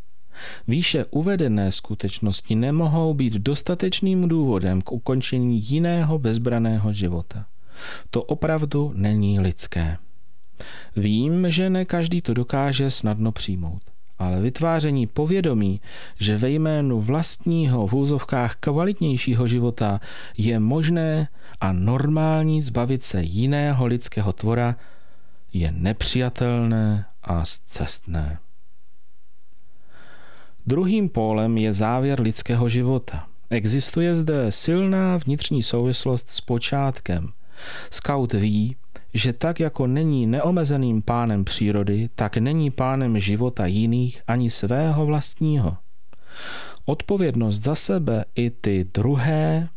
Výše uvedené skutečnosti nemohou být dostatečným důvodem k ukončení jiného bezbraného života. To opravdu není lidské. Vím, že ne každý to dokáže snadno přijmout ale vytváření povědomí, že ve jménu vlastního v úzovkách kvalitnějšího života je možné a normální zbavit se jiného lidského tvora, je nepřijatelné a zcestné. Druhým pólem je závěr lidského života. Existuje zde silná vnitřní souvislost s počátkem. Scout ví, že tak jako není neomezeným pánem přírody, tak není pánem života jiných ani svého vlastního. Odpovědnost za sebe i ty druhé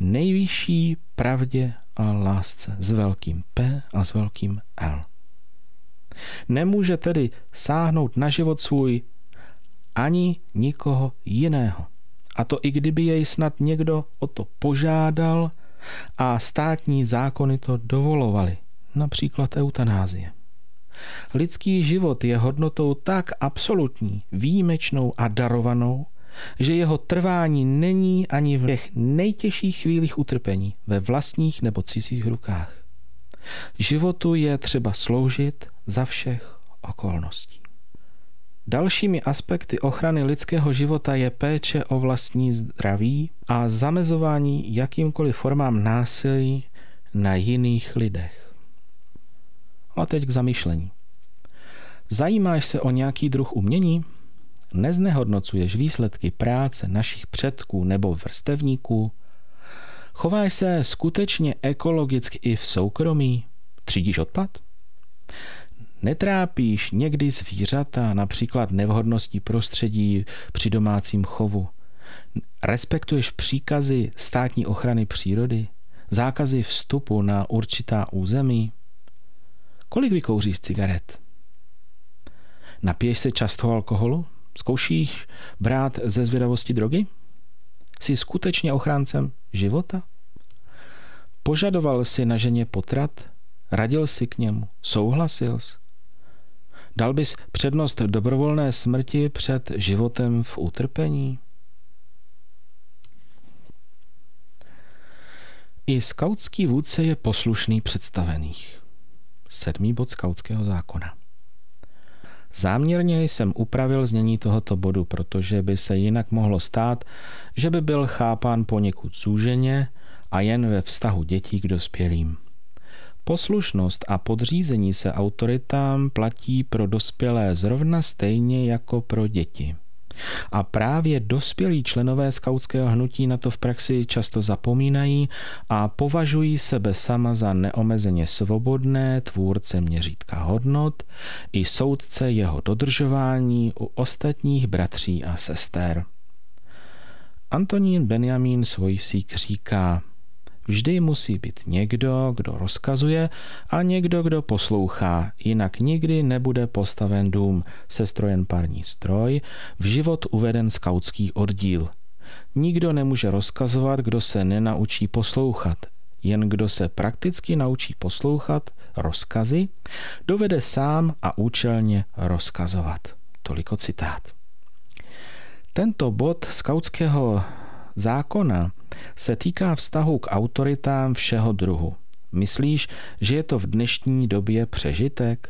nejvyšší pravdě a lásce s velkým P a s velkým L. Nemůže tedy sáhnout na život svůj ani nikoho jiného. a to i kdyby jej snad někdo o to požádal a státní zákony to dovolovaly, například eutanázie. Lidský život je hodnotou tak absolutní, výjimečnou a darovanou, že jeho trvání není ani v těch nejtěžších chvílích utrpení ve vlastních nebo cizích rukách. Životu je třeba sloužit za všech okolností. Dalšími aspekty ochrany lidského života je péče o vlastní zdraví a zamezování jakýmkoliv formám násilí na jiných lidech. A teď k zamýšlení. Zajímáš se o nějaký druh umění? Neznehodnocuješ výsledky práce našich předků nebo vrstevníků? Chováš se skutečně ekologicky i v soukromí? Třídíš odpad? Netrápíš někdy zvířata, například nevhodností prostředí při domácím chovu? Respektuješ příkazy státní ochrany přírody? Zákazy vstupu na určitá území? Kolik vykouříš cigaret? Napiješ se často alkoholu? Zkoušíš brát ze zvědavosti drogy? Jsi skutečně ochráncem života? Požadoval jsi na ženě potrat? Radil jsi k němu? Souhlasil jsi? Dal bys přednost dobrovolné smrti před životem v utrpení? I skautský vůdce je poslušný představených. Sedmý bod skautského zákona. Záměrně jsem upravil znění tohoto bodu, protože by se jinak mohlo stát, že by byl chápán poněkud zúženě a jen ve vztahu dětí k dospělým. Poslušnost a podřízení se autoritám platí pro dospělé zrovna stejně jako pro děti. A právě dospělí členové skautského hnutí na to v praxi často zapomínají a považují sebe sama za neomezeně svobodné tvůrce měřítka hodnot i soudce jeho dodržování u ostatních bratří a sester. Antonín Benjamín Svojsík říká, Vždy musí být někdo, kdo rozkazuje a někdo, kdo poslouchá, jinak nikdy nebude postaven dům, sestrojen parní stroj, v život uveden skautský oddíl. Nikdo nemůže rozkazovat, kdo se nenaučí poslouchat. Jen kdo se prakticky naučí poslouchat rozkazy, dovede sám a účelně rozkazovat. Toliko citát. Tento bod skautského zákona se týká vztahu k autoritám všeho druhu. Myslíš, že je to v dnešní době přežitek?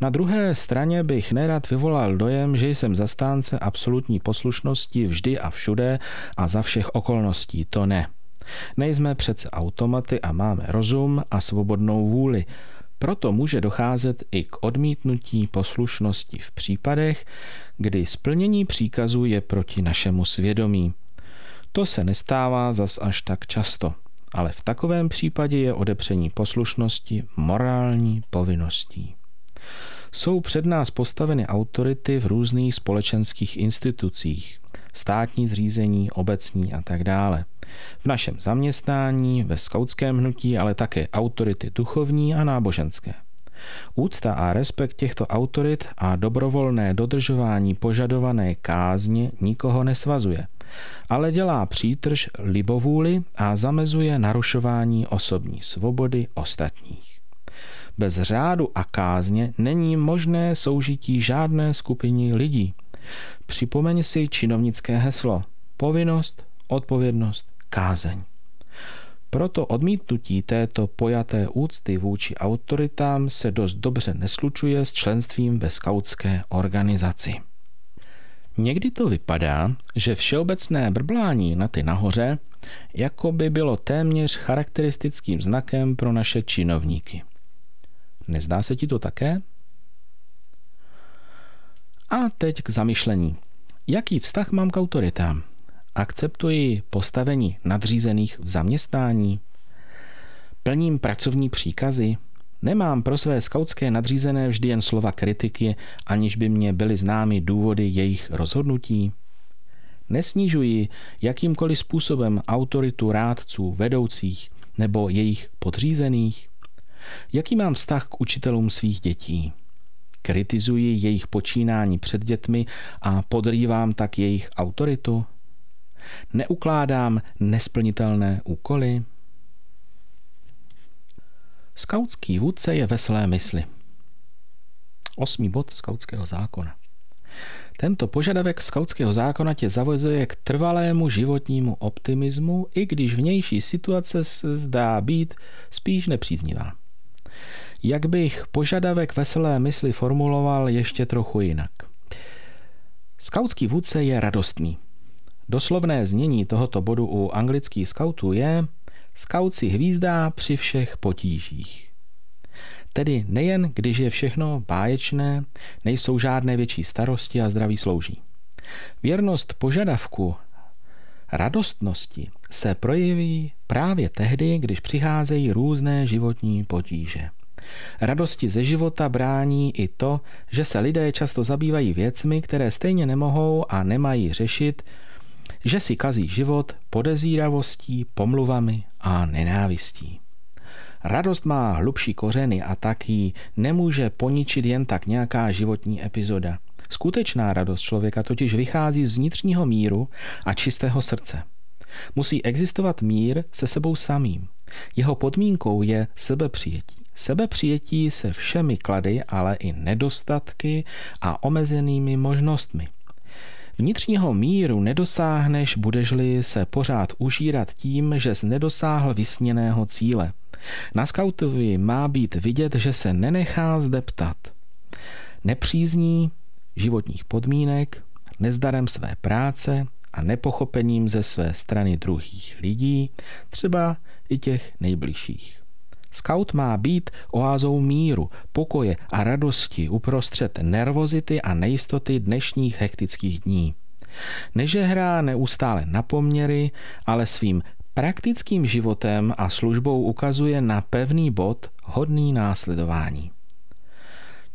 Na druhé straně bych nerad vyvolal dojem, že jsem zastánce absolutní poslušnosti vždy a všude a za všech okolností. To ne. Nejsme přece automaty a máme rozum a svobodnou vůli. Proto může docházet i k odmítnutí poslušnosti v případech, kdy splnění příkazu je proti našemu svědomí. To se nestává zas až tak často, ale v takovém případě je odepření poslušnosti morální povinností. Jsou před nás postaveny autority v různých společenských institucích, státní zřízení, obecní a tak dále. V našem zaměstnání, ve skautském hnutí, ale také autority duchovní a náboženské. Úcta a respekt těchto autorit a dobrovolné dodržování požadované kázně nikoho nesvazuje, ale dělá přítrž libovůli a zamezuje narušování osobní svobody ostatních. Bez řádu a kázně není možné soužití žádné skupině lidí. Připomeň si činovnické heslo povinnost, odpovědnost, kázeň. Proto odmítnutí této pojaté úcty vůči autoritám se dost dobře neslučuje s členstvím ve skautské organizaci. Někdy to vypadá, že všeobecné brblání na ty nahoře jako by bylo téměř charakteristickým znakem pro naše činovníky. Nezdá se ti to také? A teď k zamyšlení. Jaký vztah mám k autoritám? Akceptuji postavení nadřízených v zaměstnání? Plním pracovní příkazy? Nemám pro své skautské nadřízené vždy jen slova kritiky, aniž by mě byly známy důvody jejich rozhodnutí? Nesnižuji jakýmkoliv způsobem autoritu rádců, vedoucích nebo jejich podřízených? Jaký mám vztah k učitelům svých dětí? Kritizuji jejich počínání před dětmi a podrývám tak jejich autoritu? Neukládám nesplnitelné úkoly? Skautský vůdce je veselé mysli. Osmý bod skautského zákona. Tento požadavek skautského zákona tě zavozuje k trvalému životnímu optimismu, i když vnější situace se zdá být spíš nepříznivá. Jak bych požadavek veselé mysli formuloval ještě trochu jinak. Skautský vůdce je radostný. Doslovné znění tohoto bodu u anglických skautů je Skaut si hvízdá při všech potížích. Tedy nejen, když je všechno báječné, nejsou žádné větší starosti a zdraví slouží. Věrnost požadavku radostnosti se projeví právě tehdy, když přicházejí různé životní potíže. Radosti ze života brání i to, že se lidé často zabývají věcmi, které stejně nemohou a nemají řešit, že si kazí život podezíravostí, pomluvami a nenávistí. Radost má hlubší kořeny a taky nemůže poničit jen tak nějaká životní epizoda. Skutečná radost člověka totiž vychází z vnitřního míru a čistého srdce. Musí existovat mír se sebou samým. Jeho podmínkou je sebepřijetí. Sebepřijetí se všemi klady, ale i nedostatky a omezenými možnostmi. Vnitřního míru nedosáhneš, budeš-li se pořád užírat tím, že jsi nedosáhl vysněného cíle. Na skautovi má být vidět, že se nenechá zdeptat. Nepřízní životních podmínek, nezdarem své práce a nepochopením ze své strany druhých lidí, třeba i těch nejbližších. Scout má být oázou míru, pokoje a radosti uprostřed nervozity a nejistoty dnešních hektických dní. Nežehrá neustále na poměry, ale svým praktickým životem a službou ukazuje na pevný bod hodný následování.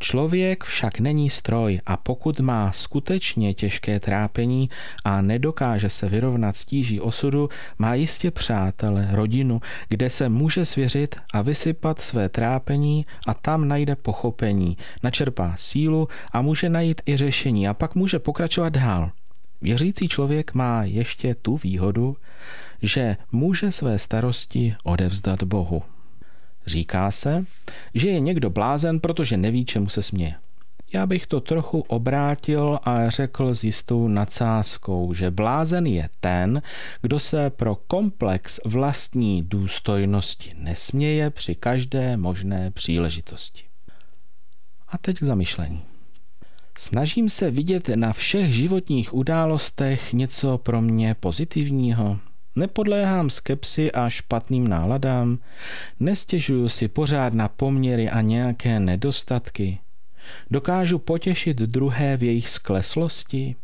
Člověk však není stroj a pokud má skutečně těžké trápení a nedokáže se vyrovnat s tíží osudu, má jistě přátele, rodinu, kde se může svěřit a vysypat své trápení a tam najde pochopení, načerpá sílu a může najít i řešení a pak může pokračovat dál. Věřící člověk má ještě tu výhodu, že může své starosti odevzdat Bohu. Říká se, že je někdo blázen, protože neví, čemu se směje. Já bych to trochu obrátil a řekl s jistou nadsázkou, že blázen je ten, kdo se pro komplex vlastní důstojnosti nesměje při každé možné příležitosti. A teď k zamyšlení. Snažím se vidět na všech životních událostech něco pro mě pozitivního, Nepodléhám skepsi a špatným náladám, nestěžuju si pořád na poměry a nějaké nedostatky. Dokážu potěšit druhé v jejich skleslosti,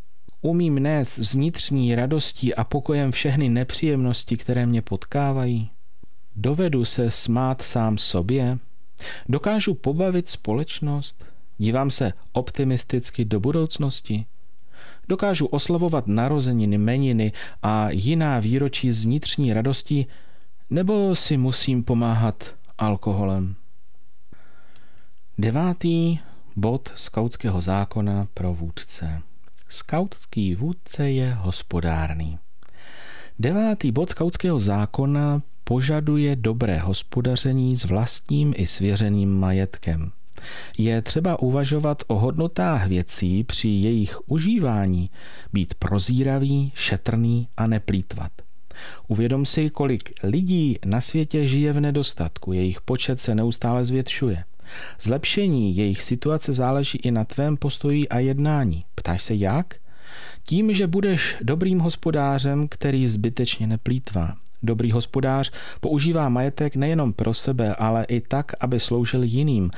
umím nést vnitřní radostí a pokojem všechny nepříjemnosti, které mě potkávají. Dovedu se smát sám sobě, dokážu pobavit společnost, dívám se optimisticky do budoucnosti – Dokážu oslavovat narozeniny, meniny a jiná výročí z vnitřní radosti, nebo si musím pomáhat alkoholem. Devátý bod skautského zákona pro vůdce. Skautský vůdce je hospodárný. Devátý bod skautského zákona požaduje dobré hospodaření s vlastním i svěřeným majetkem. Je třeba uvažovat o hodnotách věcí při jejich užívání, být prozíravý, šetrný a neplýtvat. Uvědom si, kolik lidí na světě žije v nedostatku, jejich počet se neustále zvětšuje. Zlepšení jejich situace záleží i na tvém postoji a jednání. Ptáš se jak? Tím, že budeš dobrým hospodářem, který zbytečně neplýtvá. Dobrý hospodář používá majetek nejenom pro sebe, ale i tak, aby sloužil jiným,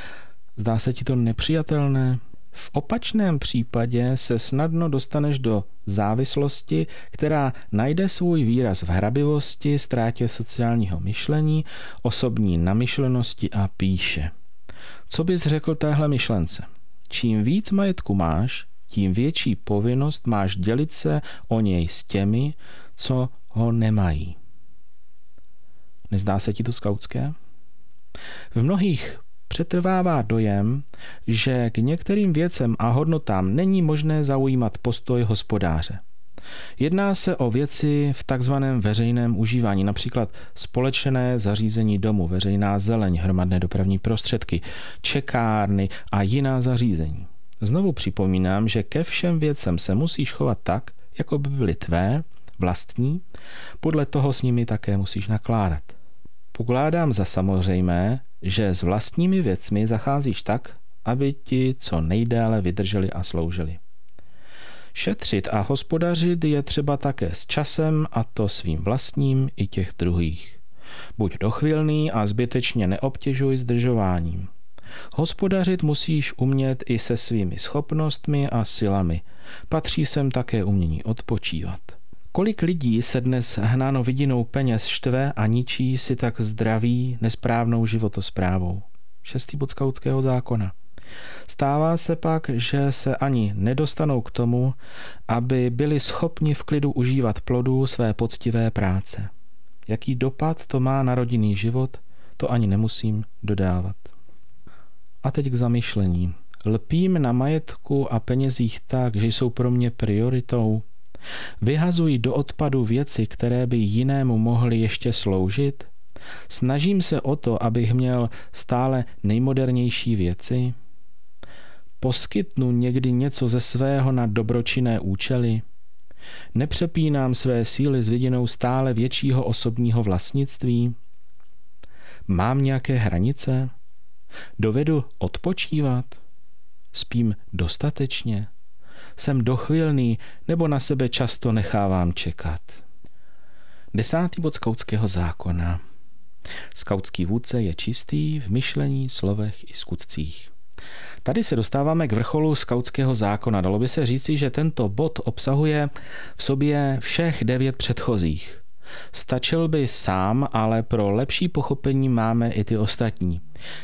Zdá se ti to nepřijatelné? V opačném případě se snadno dostaneš do závislosti, která najde svůj výraz v hrabivosti, ztrátě sociálního myšlení, osobní namyšlenosti a píše. Co bys řekl téhle myšlence? Čím víc majetku máš, tím větší povinnost máš dělit se o něj s těmi, co ho nemají. Nezdá se ti to skautské? V mnohých přetrvává dojem, že k některým věcem a hodnotám není možné zaujímat postoj hospodáře. Jedná se o věci v takzvaném veřejném užívání, například společné zařízení domu, veřejná zeleň, hromadné dopravní prostředky, čekárny a jiná zařízení. Znovu připomínám, že ke všem věcem se musíš chovat tak, jako by byly tvé, vlastní, podle toho s nimi také musíš nakládat. Pokládám za samozřejmé, že s vlastními věcmi zacházíš tak, aby ti co nejdéle vydrželi a sloužili. Šetřit a hospodařit je třeba také s časem a to svým vlastním i těch druhých. Buď dochvilný a zbytečně neobtěžuj zdržováním. Hospodařit musíš umět i se svými schopnostmi a silami. Patří sem také umění odpočívat. Kolik lidí se dnes hnáno vidinou peněz štve a ničí si tak zdraví nesprávnou životosprávou? Šestý bod skautského zákona. Stává se pak, že se ani nedostanou k tomu, aby byli schopni v klidu užívat plodů své poctivé práce. Jaký dopad to má na rodinný život, to ani nemusím dodávat. A teď k zamyšlení. Lpím na majetku a penězích tak, že jsou pro mě prioritou. Vyhazuji do odpadu věci, které by jinému mohly ještě sloužit. Snažím se o to, abych měl stále nejmodernější věci. Poskytnu někdy něco ze svého na dobročinné účely. Nepřepínám své síly s vidinou stále většího osobního vlastnictví. Mám nějaké hranice? Dovedu odpočívat? Spím dostatečně? Jsem dochvilný nebo na sebe často nechávám čekat? Desátý bod skautského zákona. Skautský vůdce je čistý v myšlení, slovech i skutcích. Tady se dostáváme k vrcholu skautského zákona. Dalo by se říci, že tento bod obsahuje v sobě všech devět předchozích. Stačil by sám, ale pro lepší pochopení máme i ty ostatní.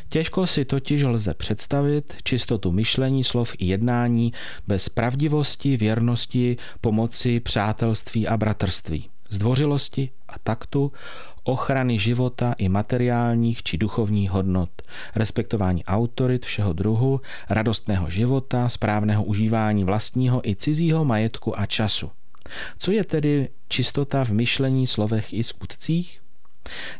Těžko si totiž lze představit čistotu myšlení, slov i jednání bez pravdivosti, věrnosti, pomoci, přátelství a bratrství, zdvořilosti a taktu, ochrany života i materiálních či duchovních hodnot, respektování autorit všeho druhu, radostného života, správného užívání vlastního i cizího majetku a času. Co je tedy čistota v myšlení, slovech i skutcích?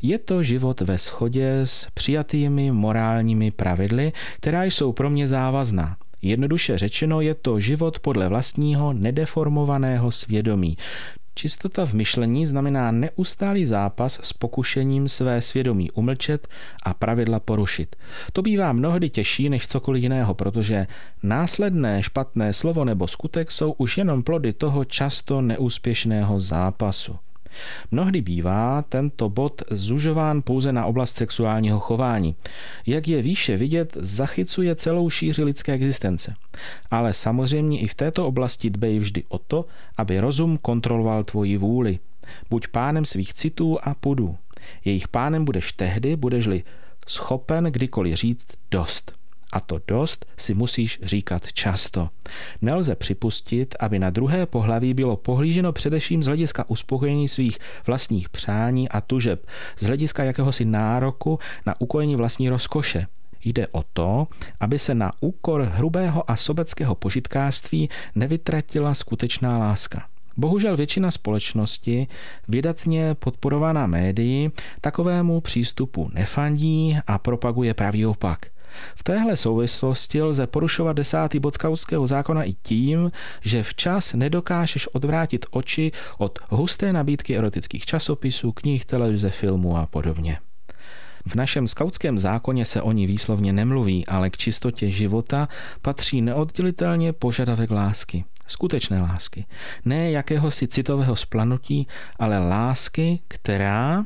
Je to život ve shodě s přijatými morálními pravidly, která jsou pro mě závazná. Jednoduše řečeno je to život podle vlastního nedeformovaného svědomí, Čistota v myšlení znamená neustálý zápas s pokušením své svědomí umlčet a pravidla porušit. To bývá mnohdy těžší než cokoliv jiného, protože následné špatné slovo nebo skutek jsou už jenom plody toho často neúspěšného zápasu. Mnohdy bývá tento bod zužován pouze na oblast sexuálního chování. Jak je výše vidět, zachycuje celou šíři lidské existence. Ale samozřejmě i v této oblasti dbej vždy o to, aby rozum kontroloval tvoji vůli. Buď pánem svých citů a pudů. Jejich pánem budeš tehdy, budeš-li schopen kdykoliv říct dost a to dost si musíš říkat často. Nelze připustit, aby na druhé pohlaví bylo pohlíženo především z hlediska uspokojení svých vlastních přání a tužeb, z hlediska jakéhosi nároku na ukojení vlastní rozkoše. Jde o to, aby se na úkor hrubého a sobeckého požitkářství nevytratila skutečná láska. Bohužel většina společnosti, vydatně podporovaná médií, takovému přístupu nefandí a propaguje pravý opak. V téhle souvislosti lze porušovat desátý bod skautského zákona i tím, že včas nedokážeš odvrátit oči od husté nabídky erotických časopisů, knih, televize, filmů a podobně. V našem skautském zákoně se o ní výslovně nemluví, ale k čistotě života patří neoddělitelně požadavek lásky. Skutečné lásky. Ne jakéhosi citového splanutí, ale lásky, která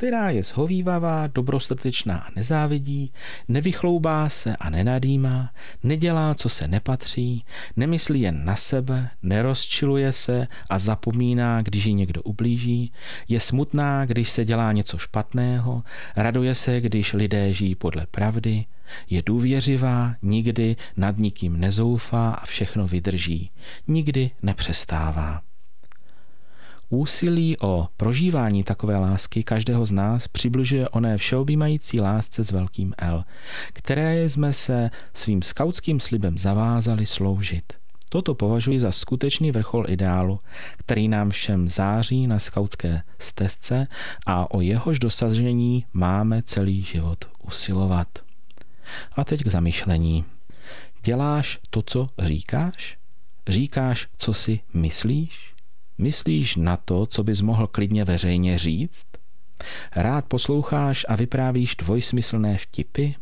která je zhovývavá, dobrosrdečná a nezávidí, nevychloubá se a nenadýmá, nedělá, co se nepatří, nemyslí jen na sebe, nerozčiluje se a zapomíná, když ji někdo ublíží, je smutná, když se dělá něco špatného, raduje se, když lidé žijí podle pravdy, je důvěřivá, nikdy nad nikým nezoufá a všechno vydrží, nikdy nepřestává. Úsilí o prožívání takové lásky každého z nás přibližuje oné všeobjímající lásce s velkým L, které jsme se svým skautským slibem zavázali sloužit. Toto považuji za skutečný vrchol ideálu, který nám všem září na skautské stezce a o jehož dosažení máme celý život usilovat. A teď k zamyšlení. Děláš to, co říkáš? Říkáš, co si myslíš? Myslíš na to, co bys mohl klidně veřejně říct? Rád posloucháš a vyprávíš dvojsmyslné vtipy?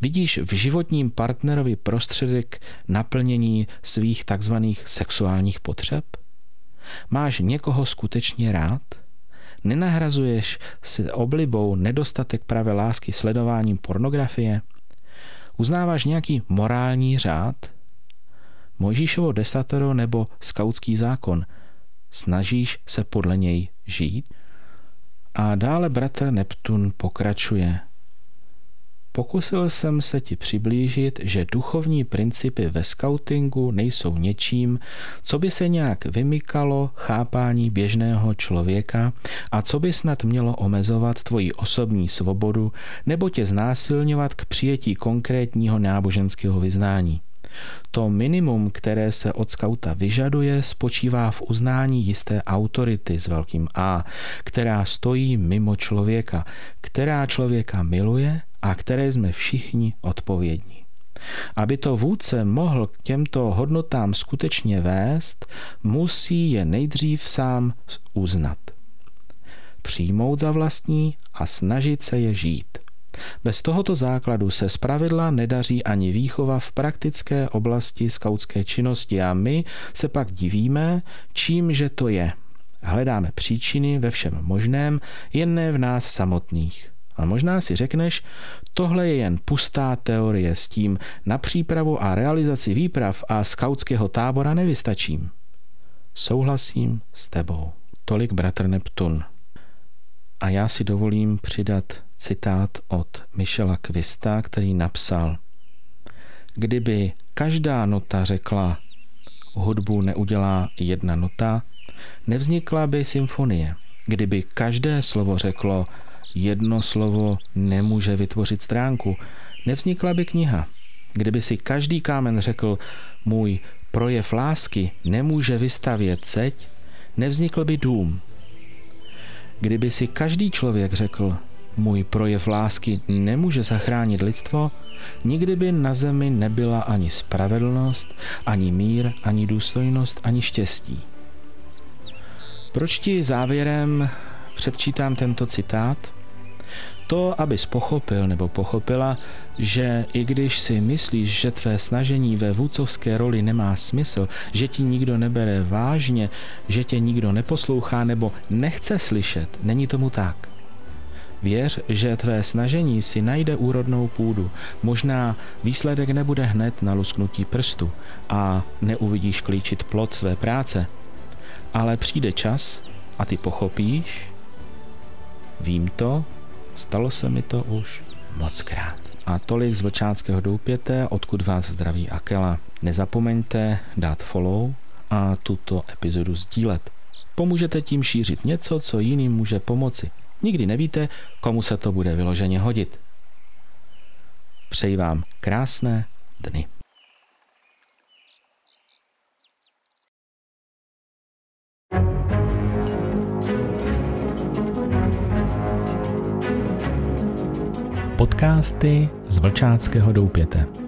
Vidíš v životním partnerovi prostředek naplnění svých takzvaných sexuálních potřeb? Máš někoho skutečně rád? Nenahrazuješ s oblibou nedostatek pravé lásky sledováním pornografie? Uznáváš nějaký morální řád? Mojžíšovo desatoro nebo skautský zákon? Snažíš se podle něj žít? A dále bratr Neptun pokračuje – Pokusil jsem se ti přiblížit, že duchovní principy ve skautingu nejsou něčím, co by se nějak vymykalo chápání běžného člověka a co by snad mělo omezovat tvoji osobní svobodu nebo tě znásilňovat k přijetí konkrétního náboženského vyznání. To minimum, které se od skauta vyžaduje, spočívá v uznání jisté autority s velkým A, která stojí mimo člověka, která člověka miluje a které jsme všichni odpovědní. Aby to vůdce mohl k těmto hodnotám skutečně vést, musí je nejdřív sám uznat. Přijmout za vlastní a snažit se je žít. Bez tohoto základu se zpravidla nedaří ani výchova v praktické oblasti skautské činnosti a my se pak divíme, čím že to je. Hledáme příčiny ve všem možném, jen ne v nás samotných. A možná si řekneš, tohle je jen pustá teorie s tím, na přípravu a realizaci výprav a skautského tábora nevystačím. Souhlasím s tebou. Tolik bratr Neptun. A já si dovolím přidat citát od Michela Kvista, který napsal Kdyby každá nota řekla hudbu neudělá jedna nota, nevznikla by symfonie. Kdyby každé slovo řeklo jedno slovo nemůže vytvořit stránku, nevznikla by kniha. Kdyby si každý kámen řekl, můj projev lásky nemůže vystavět ceď, nevznikl by dům. Kdyby si každý člověk řekl, můj projev lásky nemůže zachránit lidstvo, nikdy by na zemi nebyla ani spravedlnost, ani mír, ani důstojnost, ani štěstí. Proč ti závěrem předčítám tento citát? To, abys pochopil nebo pochopila, že i když si myslíš, že tvé snažení ve vůcovské roli nemá smysl, že ti nikdo nebere vážně, že tě nikdo neposlouchá nebo nechce slyšet, není tomu tak. Věř, že tvé snažení si najde úrodnou půdu. Možná výsledek nebude hned na lusknutí prstu a neuvidíš klíčit plod své práce, ale přijde čas a ty pochopíš, vím to, Stalo se mi to už moc krát. A tolik z Vlčáckého doupěte, odkud vás zdraví Akela. Nezapomeňte dát follow a tuto epizodu sdílet. Pomůžete tím šířit něco, co jiným může pomoci. Nikdy nevíte, komu se to bude vyloženě hodit. Přeji vám krásné dny. podcasty z Vlčáckého doupěte.